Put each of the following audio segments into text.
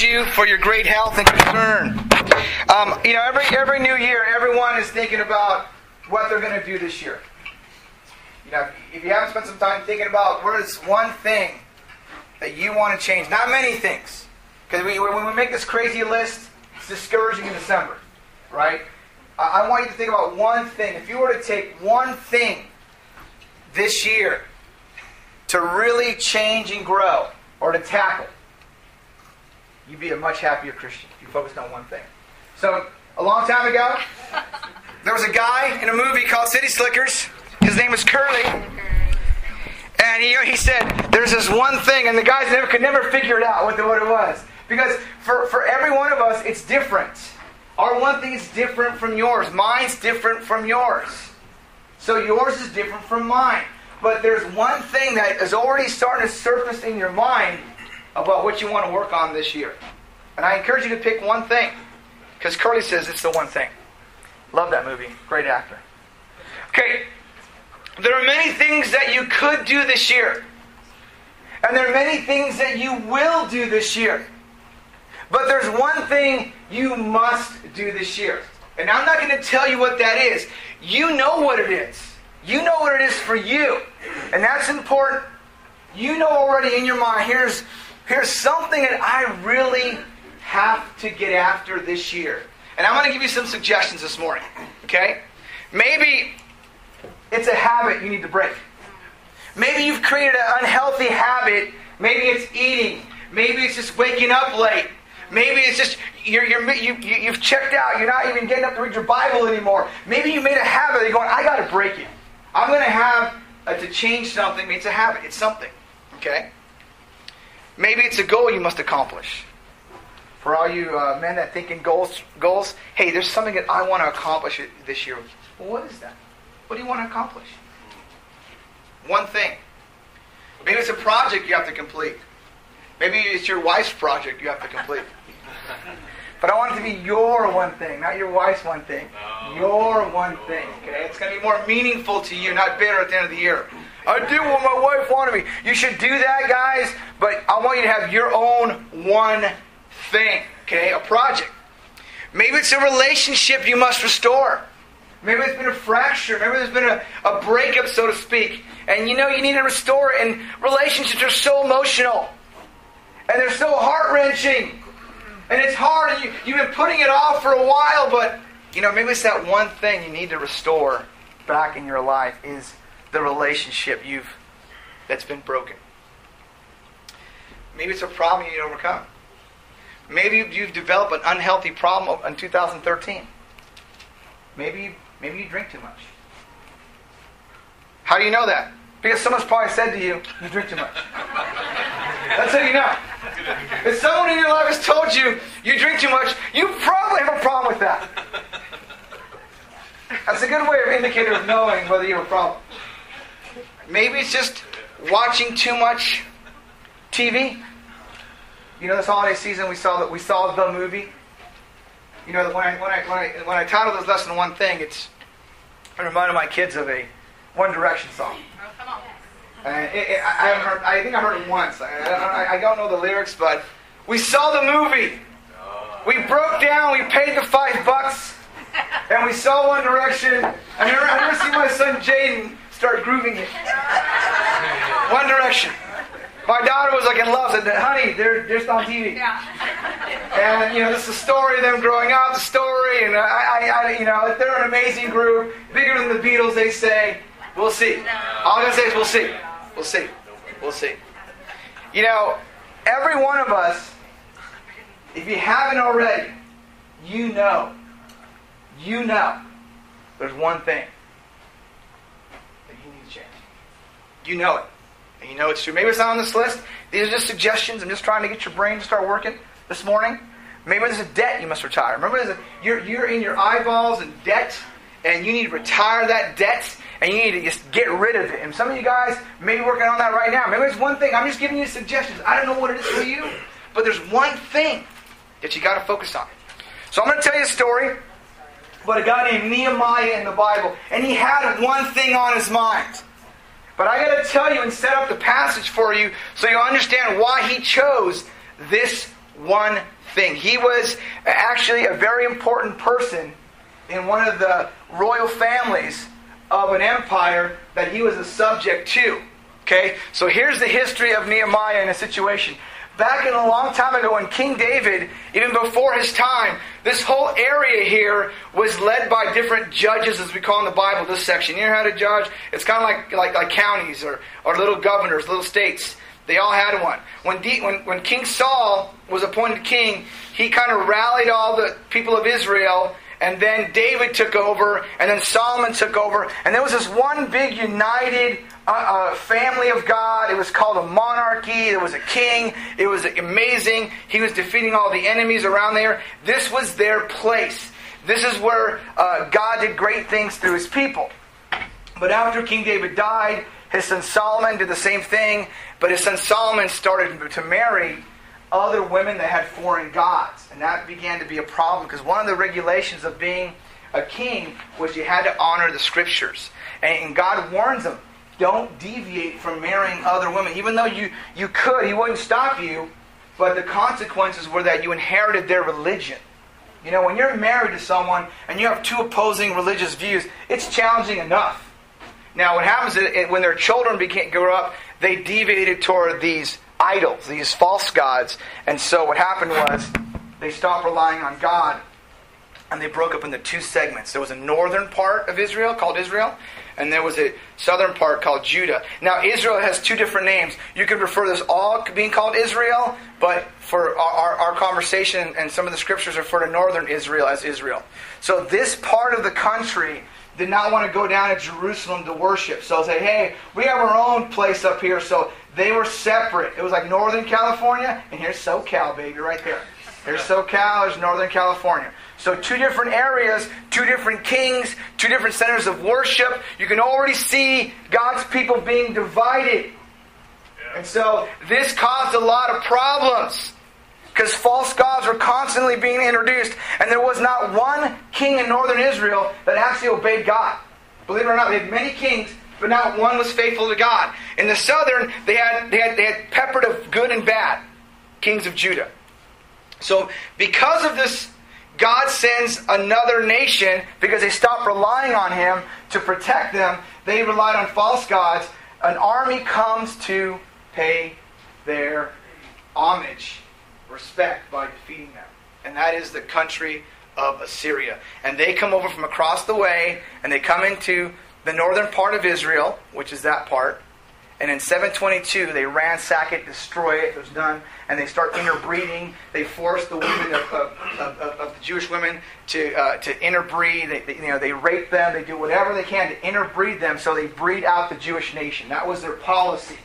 you for your great health and concern. Um, you know, every every new year, everyone is thinking about what they're going to do this year. You know, if you haven't spent some time thinking about what is one thing that you want to change, not many things, because when we make this crazy list, it's discouraging in December, right? I want you to think about one thing. If you were to take one thing this year to really change and grow, or to tackle, you'd be a much happier Christian if you focused on one thing. So, a long time ago, there was a guy in a movie called City Slickers. His name was Curly. And he, he said, There's this one thing, and the guys never, could never figure it out what, the, what it was. Because for, for every one of us, it's different. Our one thing is different from yours. Mine's different from yours. So yours is different from mine. But there's one thing that is already starting to surface in your mind about what you want to work on this year. And I encourage you to pick one thing. Because Curly says it's the one thing. Love that movie. Great actor. Okay, there are many things that you could do this year. And there are many things that you will do this year. But there's one thing you must do this year. And I'm not going to tell you what that is. You know what it is. You know what it is for you. And that's important. You know already in your mind, here's, here's something that I really have to get after this year. And I'm going to give you some suggestions this morning. Okay? Maybe it's a habit you need to break. Maybe you've created an unhealthy habit. Maybe it's eating. Maybe it's just waking up late. Maybe it's just you're, you're, you, you, have checked out. You're not even getting up to read your Bible anymore. Maybe you made a habit. You're going, I got to break it. I'm going to have uh, to change something. It's a habit. It's something. Okay? Maybe it's a goal you must accomplish. For all you uh, men that think in goals, goals, hey, there's something that I want to accomplish this year. Well, what is that? What do you want to accomplish? One thing. Maybe it's a project you have to complete. Maybe it's your wife's project you have to complete. But I want it to be your one thing, not your wife's one thing. Your one thing. Okay? It's going to be more meaningful to you, not bitter at the end of the year. I did what my wife wanted me. You should do that, guys, but I want you to have your own one thing. Okay? A project. Maybe it's a relationship you must restore. Maybe it's been a fracture. Maybe there's been a, a breakup, so to speak. And you know you need to restore it. And relationships are so emotional. And they're so heart wrenching. And it's hard. And you, you've been putting it off for a while. But, you know, maybe it's that one thing you need to restore back in your life is the relationship you've that's been broken. Maybe it's a problem you need to overcome. Maybe you've developed an unhealthy problem in 2013. Maybe Maybe you drink too much. How do you know that? Because someone's probably said to you, you drink too much. That's how you know. If someone in your life has told you you drink too much, you probably have a problem with that. That's a good way of indicator of knowing whether you have a problem. Maybe it's just watching too much TV. You know, this holiday season we saw that we saw the movie. You know, when I, when I, when I, when I titled this lesson one thing, it's, I reminded my kids of a One Direction song. And it, it, I, haven't heard, I think I heard it once. I, I, I don't know the lyrics, but we saw the movie. We broke down, we paid the five bucks, and we saw One Direction. I never, I never see my son Jaden start grooving it. One Direction. My daughter was like in love. Said, "Honey, they're just on TV." Yeah. And you know, this is the story of them growing up. The story, and I, I, I, you know, they're an amazing group, bigger than the Beatles. They say, "We'll see." All I'm gonna say is, "We'll see. We'll see. We'll see." You know, every one of us, if you haven't already, you know, you know, there's one thing that you need to change. You know it. And you know it's true. Maybe it's not on this list. These are just suggestions. I'm just trying to get your brain to start working this morning. Maybe there's a debt you must retire. Remember, there's a, you're, you're in your eyeballs in debt, and you need to retire that debt, and you need to just get rid of it. And some of you guys may be working on that right now. Maybe it's one thing. I'm just giving you suggestions. I don't know what it is for you, but there's one thing that you got to focus on. So I'm going to tell you a story about a guy named Nehemiah in the Bible, and he had one thing on his mind. But I got to tell you and set up the passage for you so you understand why he chose this one thing. He was actually a very important person in one of the royal families of an empire that he was a subject to. Okay? So here's the history of Nehemiah in a situation. Back in a long time ago when King David, even before his time, this whole area here was led by different judges, as we call in the Bible, this section. You know how to judge? It's kind of like, like, like counties or, or little governors, little states. They all had one. When, D, when, when King Saul was appointed king, he kind of rallied all the people of Israel, and then David took over, and then Solomon took over, and there was this one big united uh, family of God. It was called a monarchy. There was a king. It was amazing. He was defeating all the enemies around there. This was their place. This is where uh, God did great things through his people. But after King David died, his son Solomon did the same thing, but his son Solomon started to marry other women that had foreign gods. And that began to be a problem because one of the regulations of being a king was you had to honor the scriptures. And God warns them don't deviate from marrying other women. Even though you, you could, he wouldn't stop you, but the consequences were that you inherited their religion. You know, when you're married to someone and you have two opposing religious views, it's challenging enough. Now, what happens is when their children became, grew up, they deviated toward these idols, these false gods. And so what happened was they stopped relying on God and they broke up into two segments. There was a northern part of Israel called Israel, and there was a southern part called Judah. Now, Israel has two different names. You could refer to this all being called Israel, but for our, our, conversation and some of the scriptures refer to northern Israel as Israel. So, this part of the country did not want to go down to Jerusalem to worship. So, say, hey, we have our own place up here. So, they were separate. It was like Northern California, and here's SoCal, baby, right there. There's SoCal, there's Northern California. So, two different areas, two different kings, two different centers of worship. You can already see God's people being divided. And so, this caused a lot of problems because false gods were constantly being introduced, and there was not one king in northern Israel that actually obeyed God. Believe it or not, they had many kings, but not one was faithful to God. In the southern, they had they had they had peppered of good and bad kings of Judah. So, because of this God sends another nation because they stopped relying on Him to protect them. They relied on false gods. An army comes to pay their homage, respect, by defeating them. And that is the country of Assyria. And they come over from across the way and they come into the northern part of Israel, which is that part. And in 722, they ransack it, destroy it, it was done, and they start interbreeding. They force the women of, of, of, of the Jewish women to, uh, to interbreed. They, they, you know, they rape them, they do whatever they can to interbreed them so they breed out the Jewish nation. That was their policy.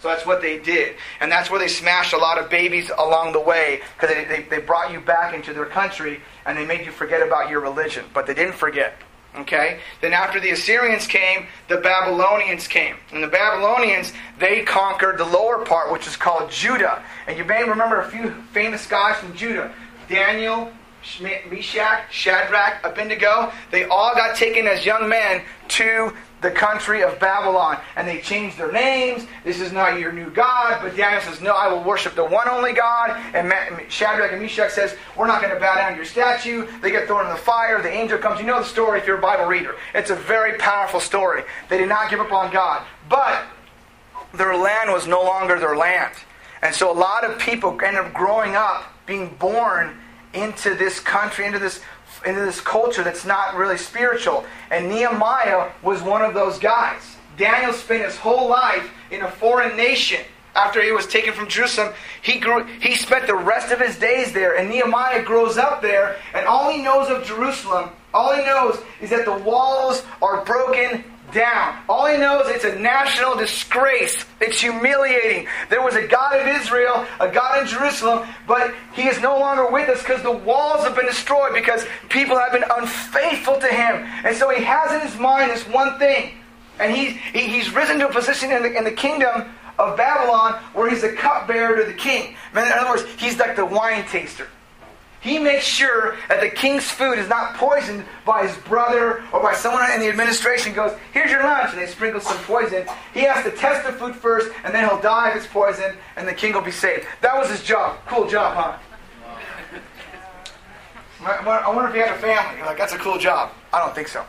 So that's what they did. And that's where they smashed a lot of babies along the way because they, they, they brought you back into their country and they made you forget about your religion. But they didn't forget. Okay? Then after the Assyrians came, the Babylonians came. And the Babylonians, they conquered the lower part, which is called Judah. And you may remember a few famous guys from Judah. Daniel, Meshach, Shadrach, Abednego. They all got taken as young men to the country of Babylon. And they changed their names. This is not your new God. But Daniel says, No, I will worship the one only God. And Shadrach and Meshach says, We're not going to bow down to your statue. They get thrown in the fire. The angel comes. You know the story if you're a Bible reader. It's a very powerful story. They did not give up on God. But their land was no longer their land. And so a lot of people end up growing up, being born into this country, into this into this culture that's not really spiritual. And Nehemiah was one of those guys. Daniel spent his whole life in a foreign nation. After he was taken from Jerusalem, he grew, he spent the rest of his days there. And Nehemiah grows up there, and all he knows of Jerusalem, all he knows is that the walls are broken down. All he knows it's a national disgrace. It's humiliating. There was a God of Israel, a God in Jerusalem, but he is no longer with us because the walls have been destroyed because people have been unfaithful to him. And so he has in his mind this one thing. And he, he he's risen to a position in the, in the kingdom of Babylon where he's the cupbearer to the king. In other words, he's like the wine taster. He makes sure that the king's food is not poisoned by his brother or by someone in the administration goes, here's your lunch, and they sprinkle some poison. He has to test the food first, and then he'll die if it's poison, and the king will be saved. That was his job. Cool job, huh? I wonder if he had a family. You're like, that's a cool job. I don't think so.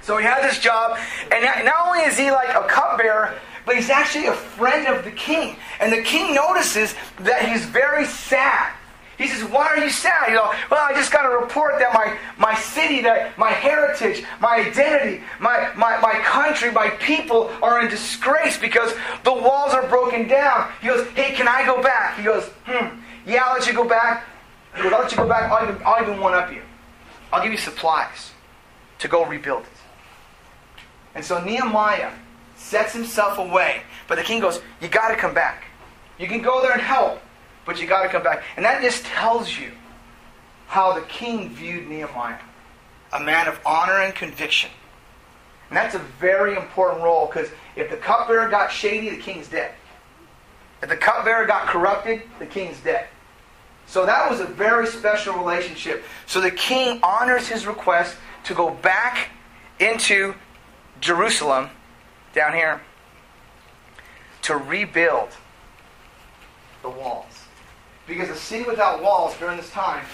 So he has this job, and not only is he like a cupbearer, but he's actually a friend of the king. And the king notices that he's very sad. He says, Why are you sad? You know, well, I just got a report that my, my city, that my heritage, my identity, my, my, my country, my people are in disgrace because the walls are broken down. He goes, Hey, can I go back? He goes, Hmm, yeah, I'll let you go back. He goes, I'll let you go back. I'll even, I'll even one up you. I'll give you supplies to go rebuild it. And so Nehemiah sets himself away. But the king goes, You got to come back. You can go there and help, but you got to come back. And that just tells you how the king viewed Nehemiah a man of honor and conviction. And that's a very important role because if the cupbearer got shady, the king's dead. If the cupbearer got corrupted, the king's dead. So that was a very special relationship. So the king honors his request to go back into Jerusalem, down here, to rebuild the walls. Because a city without walls during this time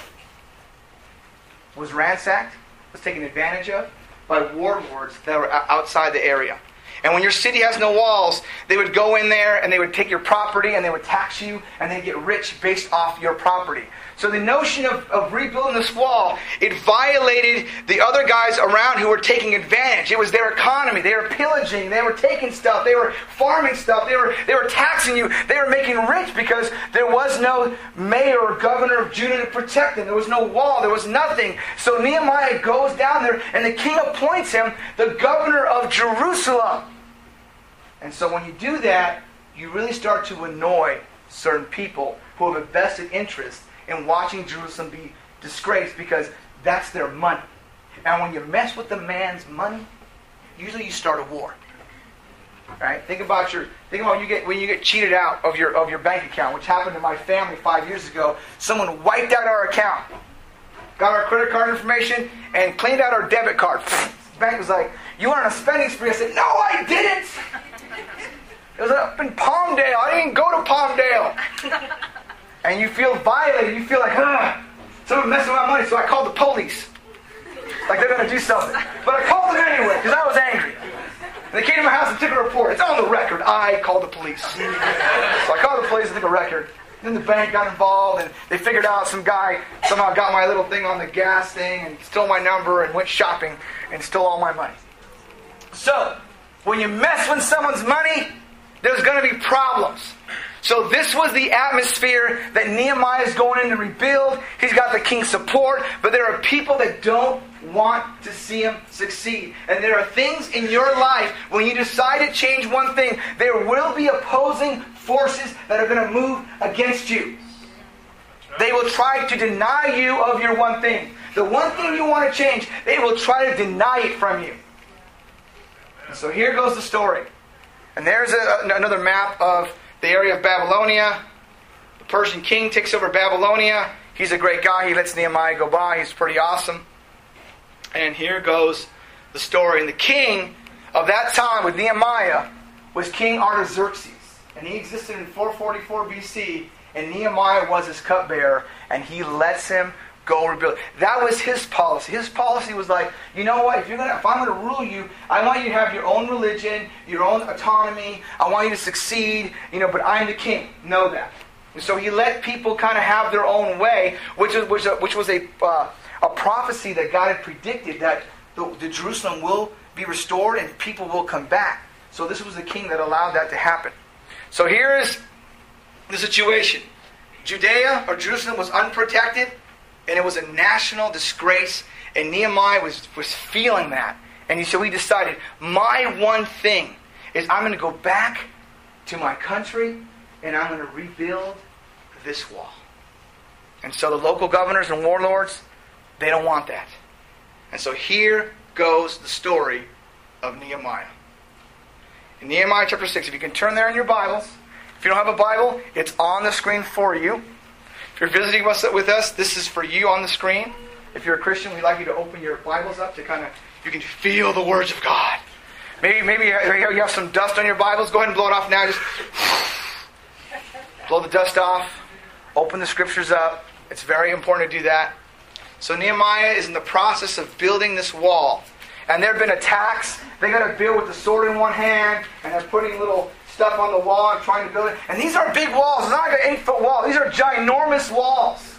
was ransacked, was taken advantage of by warlords that were outside the area. And when your city has no walls, they would go in there and they would take your property and they would tax you and they get rich based off your property. So the notion of, of rebuilding this wall, it violated the other guys around who were taking advantage. It was their economy. They were pillaging. They were taking stuff. They were farming stuff. They were, they were taxing you. They were making rich because there was no mayor or governor of Judah to protect them. There was no wall. There was nothing. So Nehemiah goes down there and the king appoints him the governor of Jerusalem. And so when you do that, you really start to annoy certain people who have a vested interest in watching Jerusalem be disgraced because that's their money. And when you mess with the man's money, usually you start a war. Right? Think about your think about when you get when you get cheated out of your of your bank account, which happened to my family five years ago. Someone wiped out our account, got our credit card information, and cleaned out our debit card. Bank was like, "You went on a spending spree." I said, "No, I didn't." It was up in Palmdale. I didn't go to Palmdale. And you feel violated. You feel like, ah, someone messing with my money. So I called the police. Like they're going to do something. But I called them anyway because I was angry. And they came to my house and took a report. It's on the record. I called the police. So I called the police and took a record. Then the bank got involved and they figured out some guy somehow got my little thing on the gas thing and stole my number and went shopping and stole all my money. So, when you mess with someone's money, there's going to be problems. So this was the atmosphere that Nehemiah is going in to rebuild. He's got the king's support, but there are people that don't want to see him succeed. And there are things in your life when you decide to change one thing, there will be opposing forces that are going to move against you. They will try to deny you of your one thing. The one thing you want to change, they will try to deny it from you. So here goes the story. And there's a, another map of the area of Babylonia. The Persian king takes over Babylonia. He's a great guy. He lets Nehemiah go by. He's pretty awesome. And here goes the story. And the king of that time with Nehemiah was King Artaxerxes. And he existed in 444 BC. And Nehemiah was his cupbearer. And he lets him go rebuild. That was his policy. His policy was like, you know what? If you're gonna, if I'm gonna rule you, I want you to have your own religion, your own autonomy. I want you to succeed. You know, but I'm the king. Know that. And so he let people kind of have their own way, which was which, which was a uh, a prophecy that God had predicted that the, the Jerusalem will be restored and people will come back. So this was the king that allowed that to happen. So here is the situation. Judea or Jerusalem was unprotected and it was a national disgrace. And Nehemiah was, was feeling that. And he, so he decided, my one thing is I'm going to go back to my country and I'm going to rebuild this wall. And so the local governors and warlords, they don't want that. And so here goes the story of Nehemiah. In Nehemiah chapter 6, if you can turn there in your Bibles, if you don't have a Bible, it's on the screen for you. If you're visiting with us, this is for you on the screen. If you're a Christian, we'd like you to open your Bibles up to kind of, you can feel the words of God. Maybe, maybe you have some dust on your Bibles. Go ahead and blow it off now. Just blow the dust off. Open the scriptures up. It's very important to do that. So Nehemiah is in the process of building this wall. And there have been attacks. They got to build with the sword in one hand, and they're putting little stuff on the wall and trying to build it. And these are big walls. It's not like an eight foot wall. These are ginormous walls.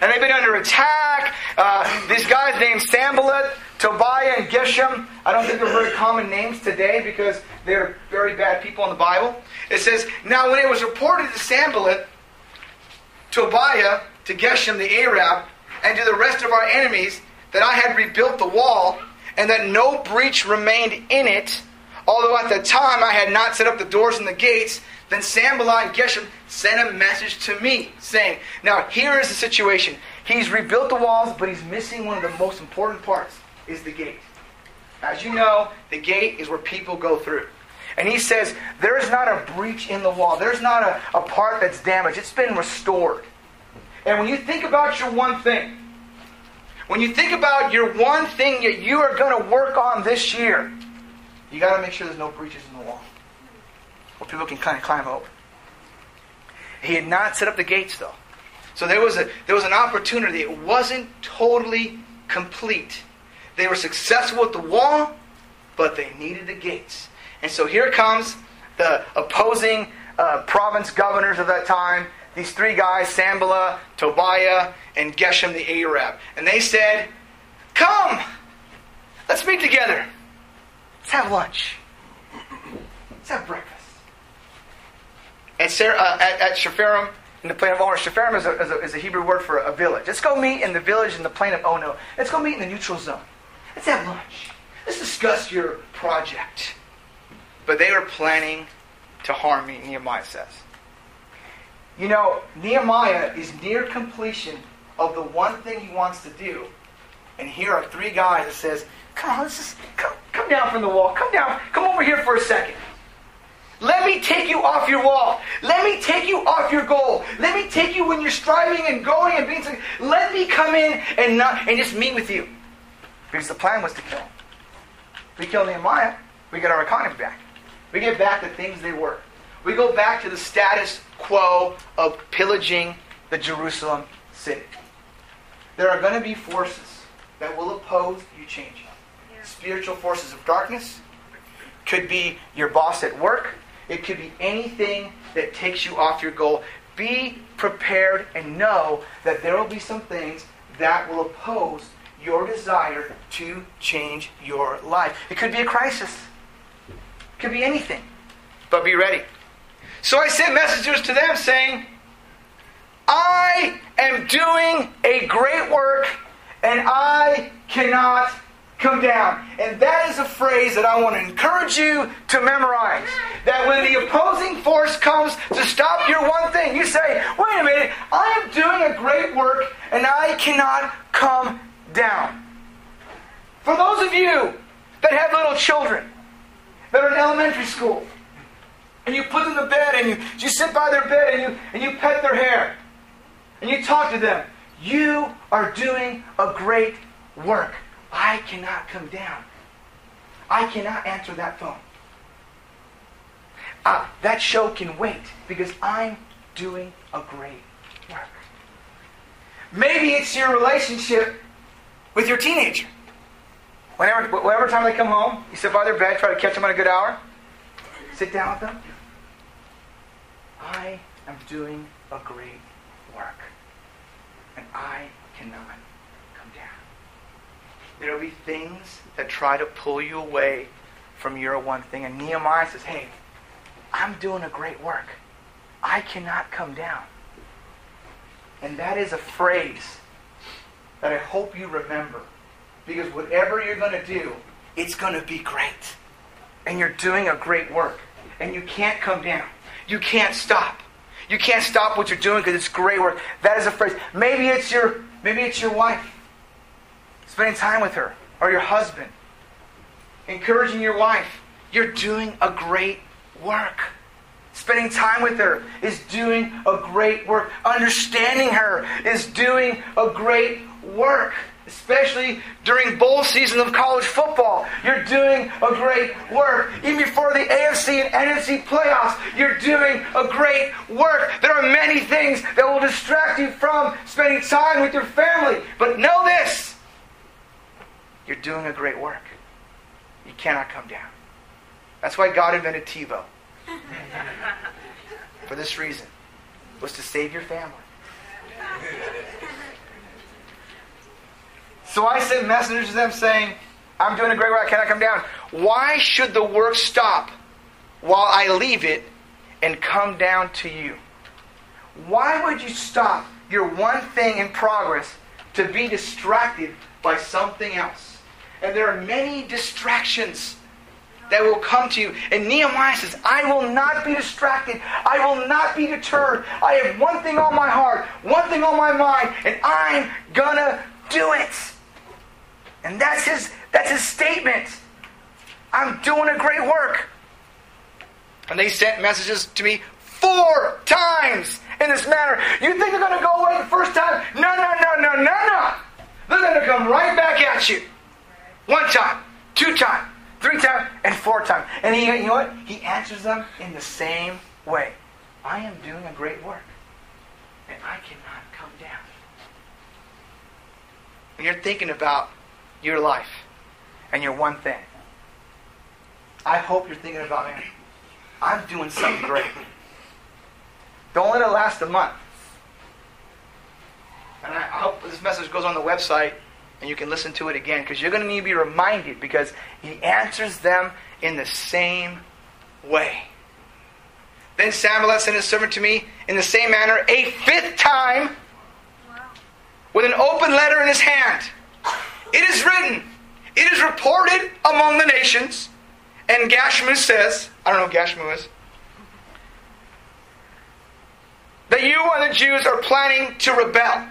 And they've been under attack. Uh, these guys named Sanballat, Tobiah, and Geshem. I don't think they're very common names today because they're very bad people in the Bible. It says, Now when it was reported to Sanballat, Tobiah, to Geshem the Arab, and to the rest of our enemies that I had rebuilt the wall, and that no breach remained in it, although at the time I had not set up the doors and the gates, then Sanballat and Geshem sent a message to me, saying, Now here is the situation. He's rebuilt the walls, but he's missing one of the most important parts, is the gate. As you know, the gate is where people go through. And he says, there is not a breach in the wall. There's not a, a part that's damaged. It's been restored. And when you think about your one thing, when you think about your one thing that you are going to work on this year, you got to make sure there's no breaches in the wall. Where people can kind of climb over. He had not set up the gates though. So there was a there was an opportunity. It wasn't totally complete. They were successful with the wall, but they needed the gates. And so here comes the opposing uh, province governors of that time. These three guys, Sanballat, Tobiah, and Geshem the Arab. And they said, Come, let's meet together. Let's have lunch. Let's have breakfast. At, Sarah, uh, at, at Chephirim, in the plain of Ono, Chephirim is a, is, a, is a Hebrew word for a village. Let's go meet in the village in the plain of Ono. Let's go meet in the neutral zone. Let's have lunch. Let's discuss your project. But they were planning to harm me, Nehemiah says. You know, Nehemiah is near completion of the one thing he wants to do. And here are three guys that says, come on, let's just come, come down from the wall. Come down. Come over here for a second. Let me take you off your wall. Let me take you off your goal. Let me take you when you're striving and going and being. Let me come in and not and just meet with you, because the plan was to kill. We kill Nehemiah, we get our economy back. We get back the things they were. We go back to the status quo of pillaging the Jerusalem city. There are going to be forces that will oppose you changing. Yeah. Spiritual forces of darkness could be your boss at work. It could be anything that takes you off your goal. Be prepared and know that there will be some things that will oppose your desire to change your life. It could be a crisis. It could be anything. But be ready. So I sent messengers to them saying, I am doing a great work and I cannot come down. And that is a phrase that I want to encourage you to memorize. That when the opposing force comes to stop your one thing, you say, wait a minute, I am doing a great work and I cannot come down. For those of you that have little children that are in elementary school, and you put them to bed and you, you sit by their bed and you, and you pet their hair and you talk to them. You are doing a great work. I cannot come down. I cannot answer that phone. Uh, that show can wait because I'm doing a great work. Maybe it's your relationship with your teenager. Whenever, whenever time they come home, you sit by their bed, try to catch them on a good hour, sit down with them, I am doing a great I cannot come down. There will be things that try to pull you away from your one thing. And Nehemiah says, hey, I'm doing a great work. I cannot come down. And that is a phrase that I hope you remember. Because whatever you're going to do, it's going to be great. And you're doing a great work. And you can't come down. You can't stop. You can't stop what you're doing because it's great work. That is a phrase. Maybe it's your maybe it's your wife. Spending time with her or your husband. Encouraging your wife. You're doing a great work. spending time with her is doing a great work. Understanding her is doing a great work. Especially during bowl season of college football. You're doing a great work. Even before the AFC and NFC playoffs, you're doing a great work. There are many things that will distract you from spending time with your family. But know this you're doing a great work. You cannot come down. That's why God invented TiVo. For this reason, was to save your family. So I sent messengers to them saying, I'm doing a great work, Can I come down. Why should the work stop while I leave it and come down to you? Why would you stop your one thing in progress to be distracted by something else? And there are many distractions that will come to you. And Nehemiah says, I will not be distracted. I will not be deterred. I have one thing on my heart, one thing on my mind, and I'm gonna do it. And that's his that's his statement. I'm doing a great work. And they sent messages to me four times in this manner. You think they're going to go away the first time? No, no, no, no, no, no. They're going to come right back at you. One time, two times, three times, and four times. And he, you know what? He answers them in the same way. I am doing a great work, and I cannot come down. And you're thinking about your life and your one thing. I hope you're thinking about, man, I'm doing something great. Don't let it last a month. And I hope this message goes on the website and you can listen to it again because you're going to need to be reminded because he answers them in the same way. Then Samuel sent his servant to me in the same manner a fifth time with an open letter in his hand. It is written, it is reported among the nations, and Gashmu says, I don't know what Gashmu is, that you and the Jews are planning to rebel.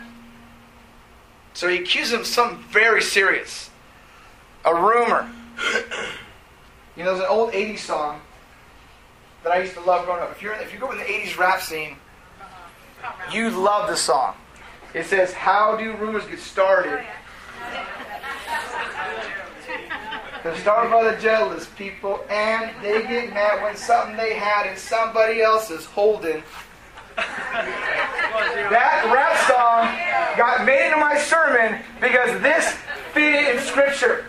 So he accuses them of something very serious. A rumor. You know, there's an old 80s song that I used to love growing up. If, you're, if you go in the 80s rap scene, you love the song. It says, How do rumors get started? They're by the jealous people, and they get mad when something they had and somebody else is holding. That rap song got made into my sermon because this fitted in Scripture.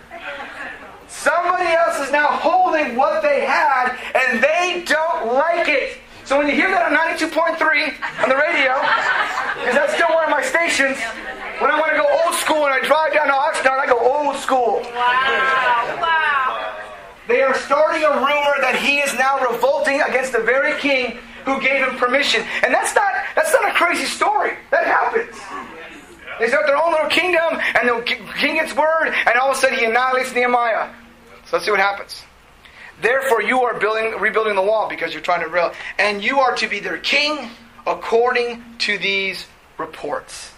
Somebody else is now holding what they had, and they don't like it. So when you hear that on 92.3 on the radio, because that's still one of my stations, when I want to go old school and I drive down to Oxnard, I go old school. Wow. Wow. A rumor that he is now revolting against the very king who gave him permission. And that's not that's not a crazy story. That happens. They start their own little kingdom, and the king gets word, and all of a sudden he annihilates Nehemiah. So let's see what happens. Therefore, you are building, rebuilding the wall because you're trying to rebuild, and you are to be their king according to these reports.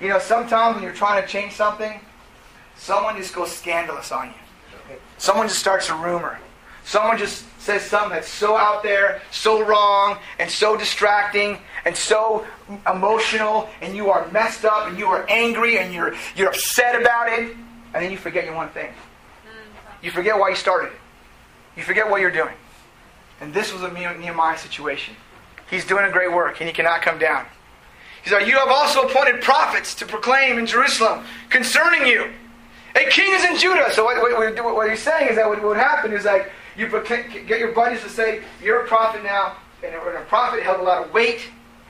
You know, sometimes when you're trying to change something, someone just goes scandalous on you. Someone just starts a rumor. Someone just says something that's so out there, so wrong, and so distracting, and so emotional, and you are messed up, and you are angry, and you're, you're upset about it, and then you forget your one thing. You forget why you started it. You forget what you're doing. And this was a Nehemiah situation. He's doing a great work, and he cannot come down. He said, You have also appointed prophets to proclaim in Jerusalem concerning you. A king is in Judah. So what, what, what he's saying is that what would happen is like, you get your buddies to say, You're a prophet now, and a prophet held a lot of weight.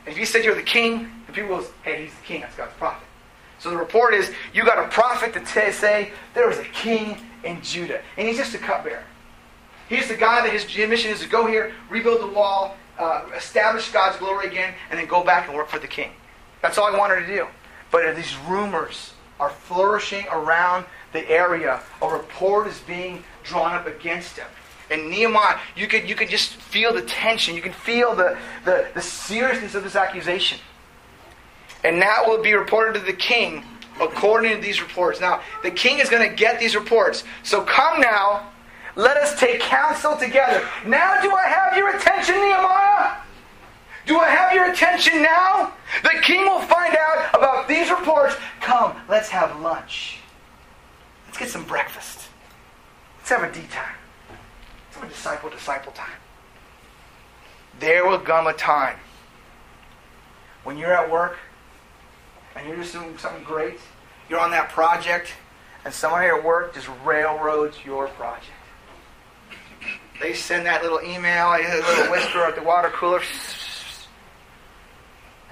And if you said you're the king, the people say, Hey, he's the king, that's God's prophet. So the report is, you got a prophet to t- say, There is a king in Judah. And he's just a cupbearer. He's the guy that his mission is to go here, rebuild the wall, uh, establish God's glory again, and then go back and work for the king. That's all he wanted to do. But these rumors are flourishing around the area. A report is being drawn up against him. And Nehemiah, you could, you could just feel the tension. You can feel the, the, the seriousness of this accusation. And that will be reported to the king according to these reports. Now, the king is going to get these reports. So come now, Let us take counsel together. Now, do I have your attention, Nehemiah? Do I have your attention now? The king will find out about these reports. Come, let's have lunch. Let's get some breakfast. Let's have a D time. Let's have a disciple disciple time. There will come a time when you're at work and you're just doing something great, you're on that project, and someone at work just railroads your project. They send that little email, a little whisper at the water cooler,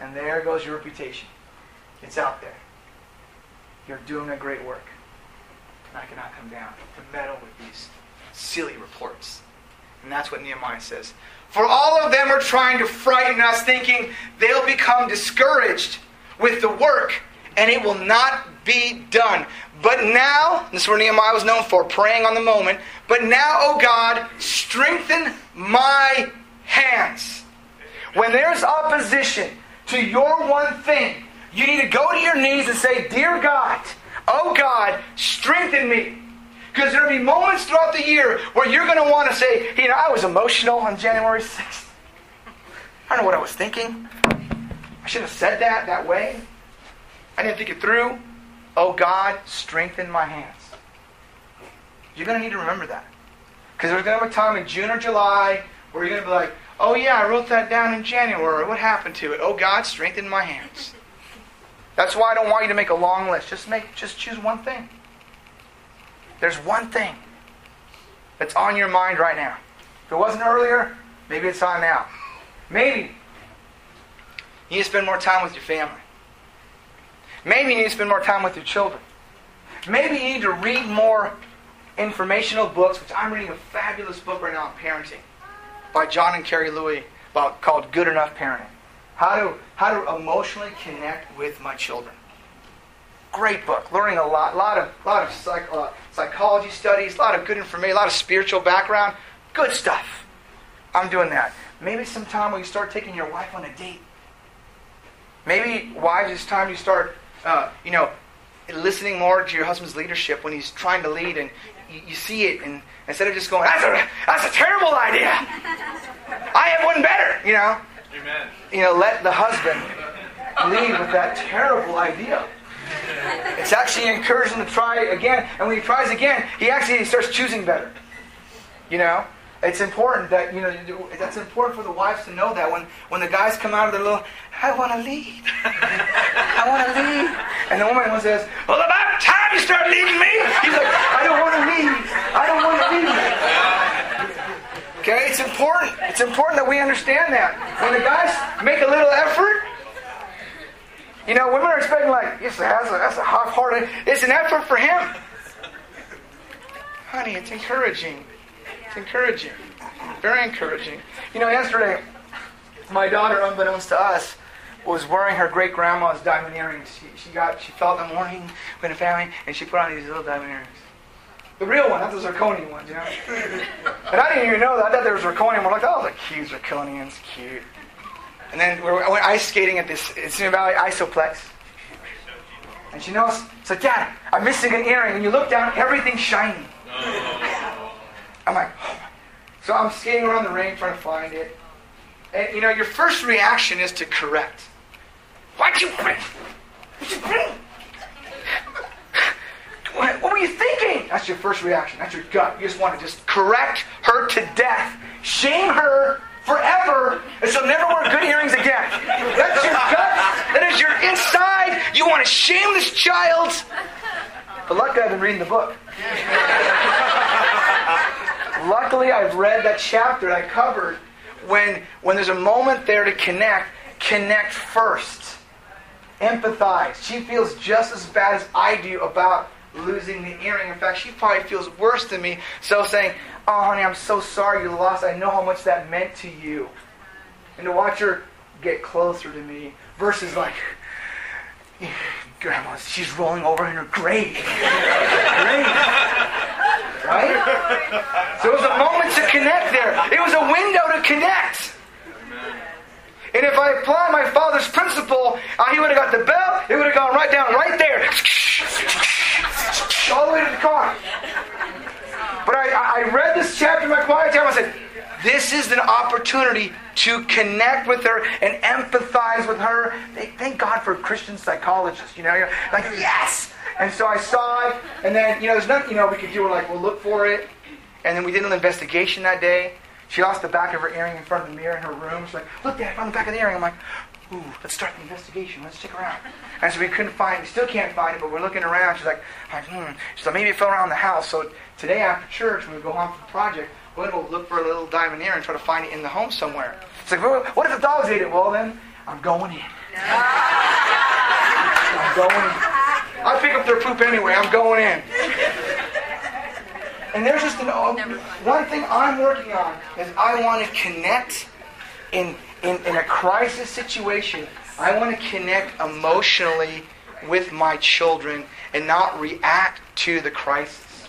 and there goes your reputation. It's out there. You're doing a great work. And I cannot come down to meddle with these silly reports. And that's what Nehemiah says. For all of them are trying to frighten us, thinking they'll become discouraged with the work and it will not be done. But now, this is where Nehemiah was known for, praying on the moment. But now, O God, strengthen my hands. When there's opposition to your one thing, you need to go to your knees and say, Dear God, oh God, strengthen me. Because there'll be moments throughout the year where you're going to want to say, you know, I was emotional on January 6th. I don't know what I was thinking. I should have said that that way. I didn't think it through. Oh God, strengthen my hands. You're going to need to remember that. Because there's going to be a time in June or July where you're going to be like, oh yeah, I wrote that down in January. What happened to it? Oh God, strengthen my hands. That's why I don't want you to make a long list. Just make just choose one thing. There's one thing that's on your mind right now. If it wasn't earlier, maybe it's on now. Maybe you need to spend more time with your family. Maybe you need to spend more time with your children. Maybe you need to read more informational books, which I'm reading a fabulous book right now on parenting by John and Carrie Louis about, called Good Enough Parenting. How to, how to emotionally connect with my children. Great book. Learning a lot. A lot of, lot of psych, uh, psychology studies, a lot of good information, a lot of spiritual background. Good stuff. I'm doing that. Maybe sometime when you start taking your wife on a date. Maybe, wives, it's time you start, uh, you know, listening more to your husband's leadership when he's trying to lead and you, you see it and instead of just going, that's a, that's a terrible idea. I have one better, you know. Amen. You know, let the husband lead with that terrible idea. It's actually encouraging to try again, and when he tries again, he actually starts choosing better. You know, it's important that you know that's important for the wives to know that when when the guys come out of their little, I want to lead, I want to lead, and the woman says, Well, about time you start leading me. He's like, I don't want to lead, I don't want to lead. Okay, it's important. It's important that we understand that when the guys make a little effort. You know, women are expecting like, yes, that's a, that's a half-hearted. It's an effort for him. Honey, it's encouraging. It's encouraging. Very encouraging. You know, yesterday, my daughter, unbeknownst to us, was wearing her great grandma's diamond earrings. She, she got she felt in the morning with the family, and she put on these little diamond earrings. The real one, not the zirconian ones, you know. and I didn't even know that. I thought they were zirconian. We're like, oh, the cute zirconians, cute. And then we went ice skating at this Simi Valley Iceoplex. And she knows, so Dad, I'm missing an earring. And you look down, everything's shiny. I'm like, oh. so I'm skating around the ring trying to find it. And you know, your first reaction is to correct. Why'd you bring? What'd you bring? What, what were you thinking? That's your first reaction. That's your gut. You just want to just correct her to death, shame her forever, and she'll never wear good earrings again. That's your gut. That is your inside. You want to shame this child. But luckily, I've been reading the book. Luckily, I've read that chapter I covered. When, when there's a moment there to connect, connect first. Empathize. She feels just as bad as I do about losing the earring. In fact, she probably feels worse than me. So saying, Oh, honey, I'm so sorry you lost. I know how much that meant to you. And to watch her get closer to me versus like, Grandma, she's rolling over in her grave. it was a moment to connect there. It was a window to connect. And if I apply my father's principle, uh, he would have got the bell, it would have gone right down right there. All the way to the car. But I, I read this chapter in my quiet time. I said, this is an opportunity to connect with her and empathize with her. Thank God for Christian psychologists. You know, like yes. And so I saw it, and then you know, there's nothing you know we could do. We're like, we'll look for it, and then we did an investigation that day. She lost the back of her earring in front of the mirror in her room. She's like, look, Dad, I found the back of the earring. I'm like, ooh, let's start the investigation. Let's stick around. And so we couldn't find, we still can't find it, but we're looking around. She's like, hmm. She's like, maybe it fell around the house. So today after church, when we go home from the project, we're going to look for a little diamond earring and try to find it in the home somewhere. It's like, well, what if the dogs ate it? Well, then I'm going in. I'm going in. I pick up their poop anyway. I'm going in. And there's just an, one thing I'm working on is I want to connect in, in, in a crisis situation. I want to connect emotionally with my children and not react to the crisis.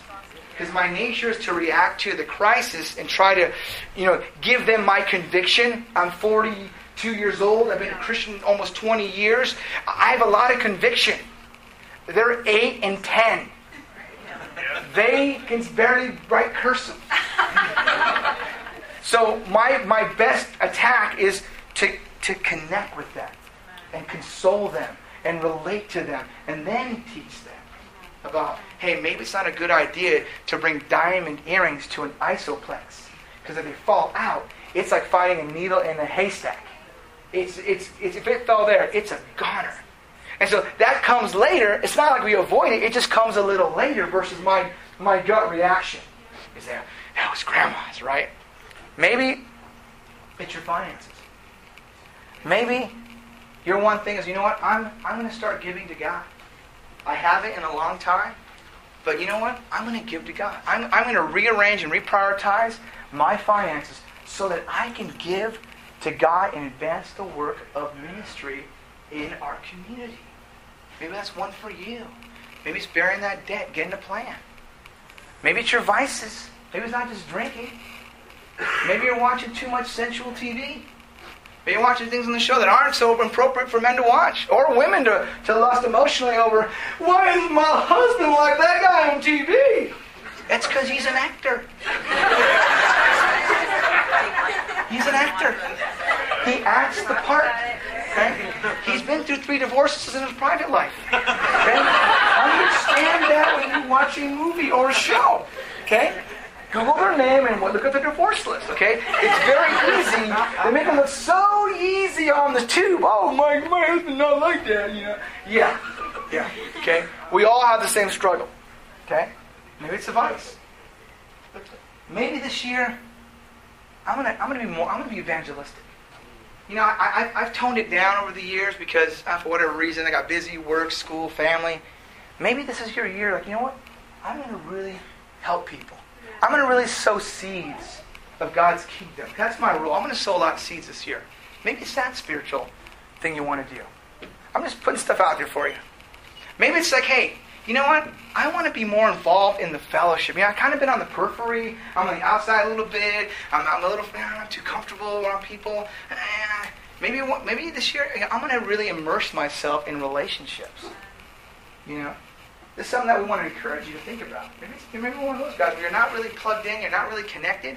Because my nature is to react to the crisis and try to, you know, give them my conviction. I'm 42 years old. I've been a Christian almost 20 years. I have a lot of conviction. They're 8 and 10. They can barely write cursive. so my, my best attack is to, to connect with them and console them and relate to them and then teach them about, hey, maybe it's not a good idea to bring diamond earrings to an Iceoplex. Because if they fall out, it's like finding a needle in a haystack. It's, it's, it's, if it fell there, it's a goner. And so that comes later. It's not like we avoid it, it just comes a little later versus my, my gut reaction. Is that that was grandma's, right? Maybe it's your finances. Maybe your one thing is, you know what? I'm, I'm going to start giving to God. I haven't in a long time, but you know what? I'm going to give to God. I'm, I'm going to rearrange and reprioritize my finances so that I can give to God and advance the work of ministry in our community. Maybe that's one for you. Maybe it's bearing that debt, getting a plan. Maybe it's your vices. Maybe it's not just drinking. Maybe you're watching too much sensual TV. Maybe you're watching things on the show that aren't so appropriate for men to watch or women to, to lust emotionally over. Why is my husband like that guy on TV? It's because he's an actor. he's an actor. He acts the part. Okay? He's been through three divorces in his private life. Okay? Understand that when you watch a movie or a show. Okay? Google their name and look at the divorce list, okay? It's very easy. They make it look so easy on the tube. Oh, my, my husband not like that, you know? Yeah, yeah, okay? We all have the same struggle, okay? Maybe it's a vice. Maybe this year, I'm gonna, I'm gonna be more, I'm gonna be evangelistic. You know, I, I, I've toned it down over the years because uh, for whatever reason I got busy, work, school, family. Maybe this is your year. Like, you know what? I'm gonna really help people. I'm going to really sow seeds of God's kingdom. That's my rule. I'm going to sow a lot of seeds this year. Maybe it's that spiritual thing you want to do. I'm just putting stuff out there for you. Maybe it's like, hey, you know what? I want to be more involved in the fellowship. Yeah, I've kind of been on the periphery. I'm on the outside a little bit. I'm, I'm a little I'm too comfortable around people. Eh, maybe maybe this year I'm going to really immerse myself in relationships. You know, this is something that we want to encourage you to think about. Maybe, maybe one of those guys where you're not really plugged in, you're not really connected.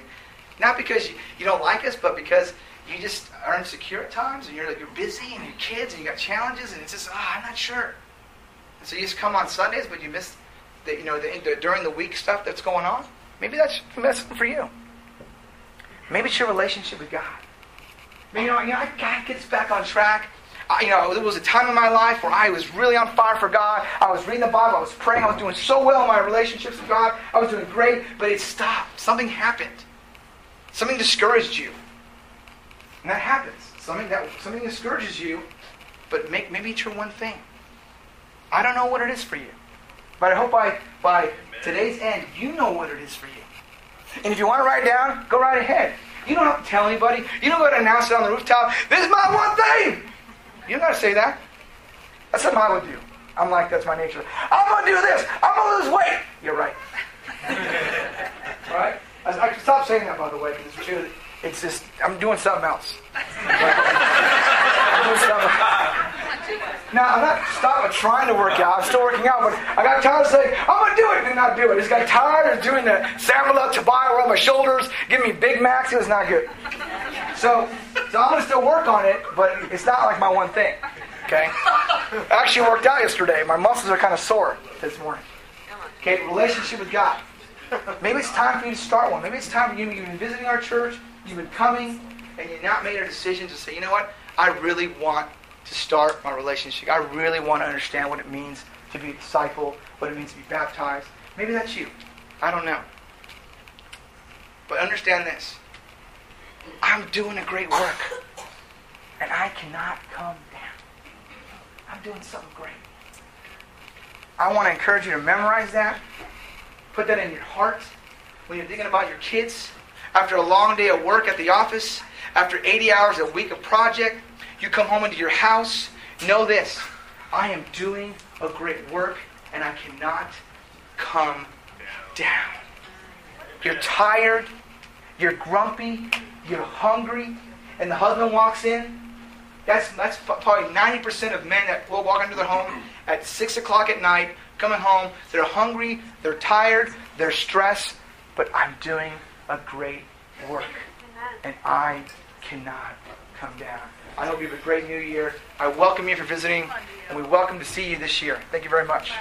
Not because you, don't like us, but because you just are insecure at times and you're, you're busy and your kids and you got challenges and it's just, oh, I'm not sure. And so you just come on Sundays, but you miss the, you know, the, the, during the week stuff that's going on. Maybe that's, that's for you. Maybe it's your relationship with God. Maybe, you know, you know, God gets back on track I, you know, there was a time in my life where I was really on fire for God. I was reading the Bible. I was praying. I was doing so well in my relationships with God. I was doing great, but it stopped. Something happened. Something discouraged you. And that happens. Something that something discourages you, but make, maybe it's your one thing. I don't know what it is for you. But I hope by, by today's end, you know what it is for you. And if you want to write it down, go right ahead. You don't have to tell anybody. You don't go to announce it on the rooftop. This is my one thing. You gotta say that. That's something I would do. I'm like, that's my nature. I'm gonna do this. I'm gonna lose weight. You're right. right? I, I can stop saying that, by the way, because it's true. It's just, I'm doing something else. I'm doing something Now, I'm not stopping trying to work out. I'm still working out, but I got tired of saying, I'm going to do it, and not do it. I just got tired of doing the Sanballat Tobiah around my shoulders, giving me Big Macs. It was not good. So, so I'm going to still work on it, but it's not like my one thing. Okay? I actually worked out yesterday. My muscles are kind of sore this morning. Okay, relationship with God. Maybe it's time for you to start one. Maybe it's time for you. You've been visiting our church, you've been coming, and you've not made a decision to say, you know what? I really want to start my relationship. I really want to understand what it means to be a disciple, what it means to be baptized. Maybe that's you. I don't know. But understand this I'm doing a great work, and I cannot come down. I'm doing something great. I want to encourage you to memorize that. Put that in your heart when you're thinking about your kids. After a long day of work at the office, after 80 hours a week of project, you come home into your house. Know this I am doing a great work and I cannot come down. You're tired, you're grumpy, you're hungry, and the husband walks in. That's, that's probably 90% of men that will walk into their home at 6 o'clock at night, coming home. They're hungry, they're tired, they're stressed, but I'm doing a great work. And I cannot come down. I hope you have a great new year. I welcome you for visiting, and we welcome to see you this year. Thank you very much.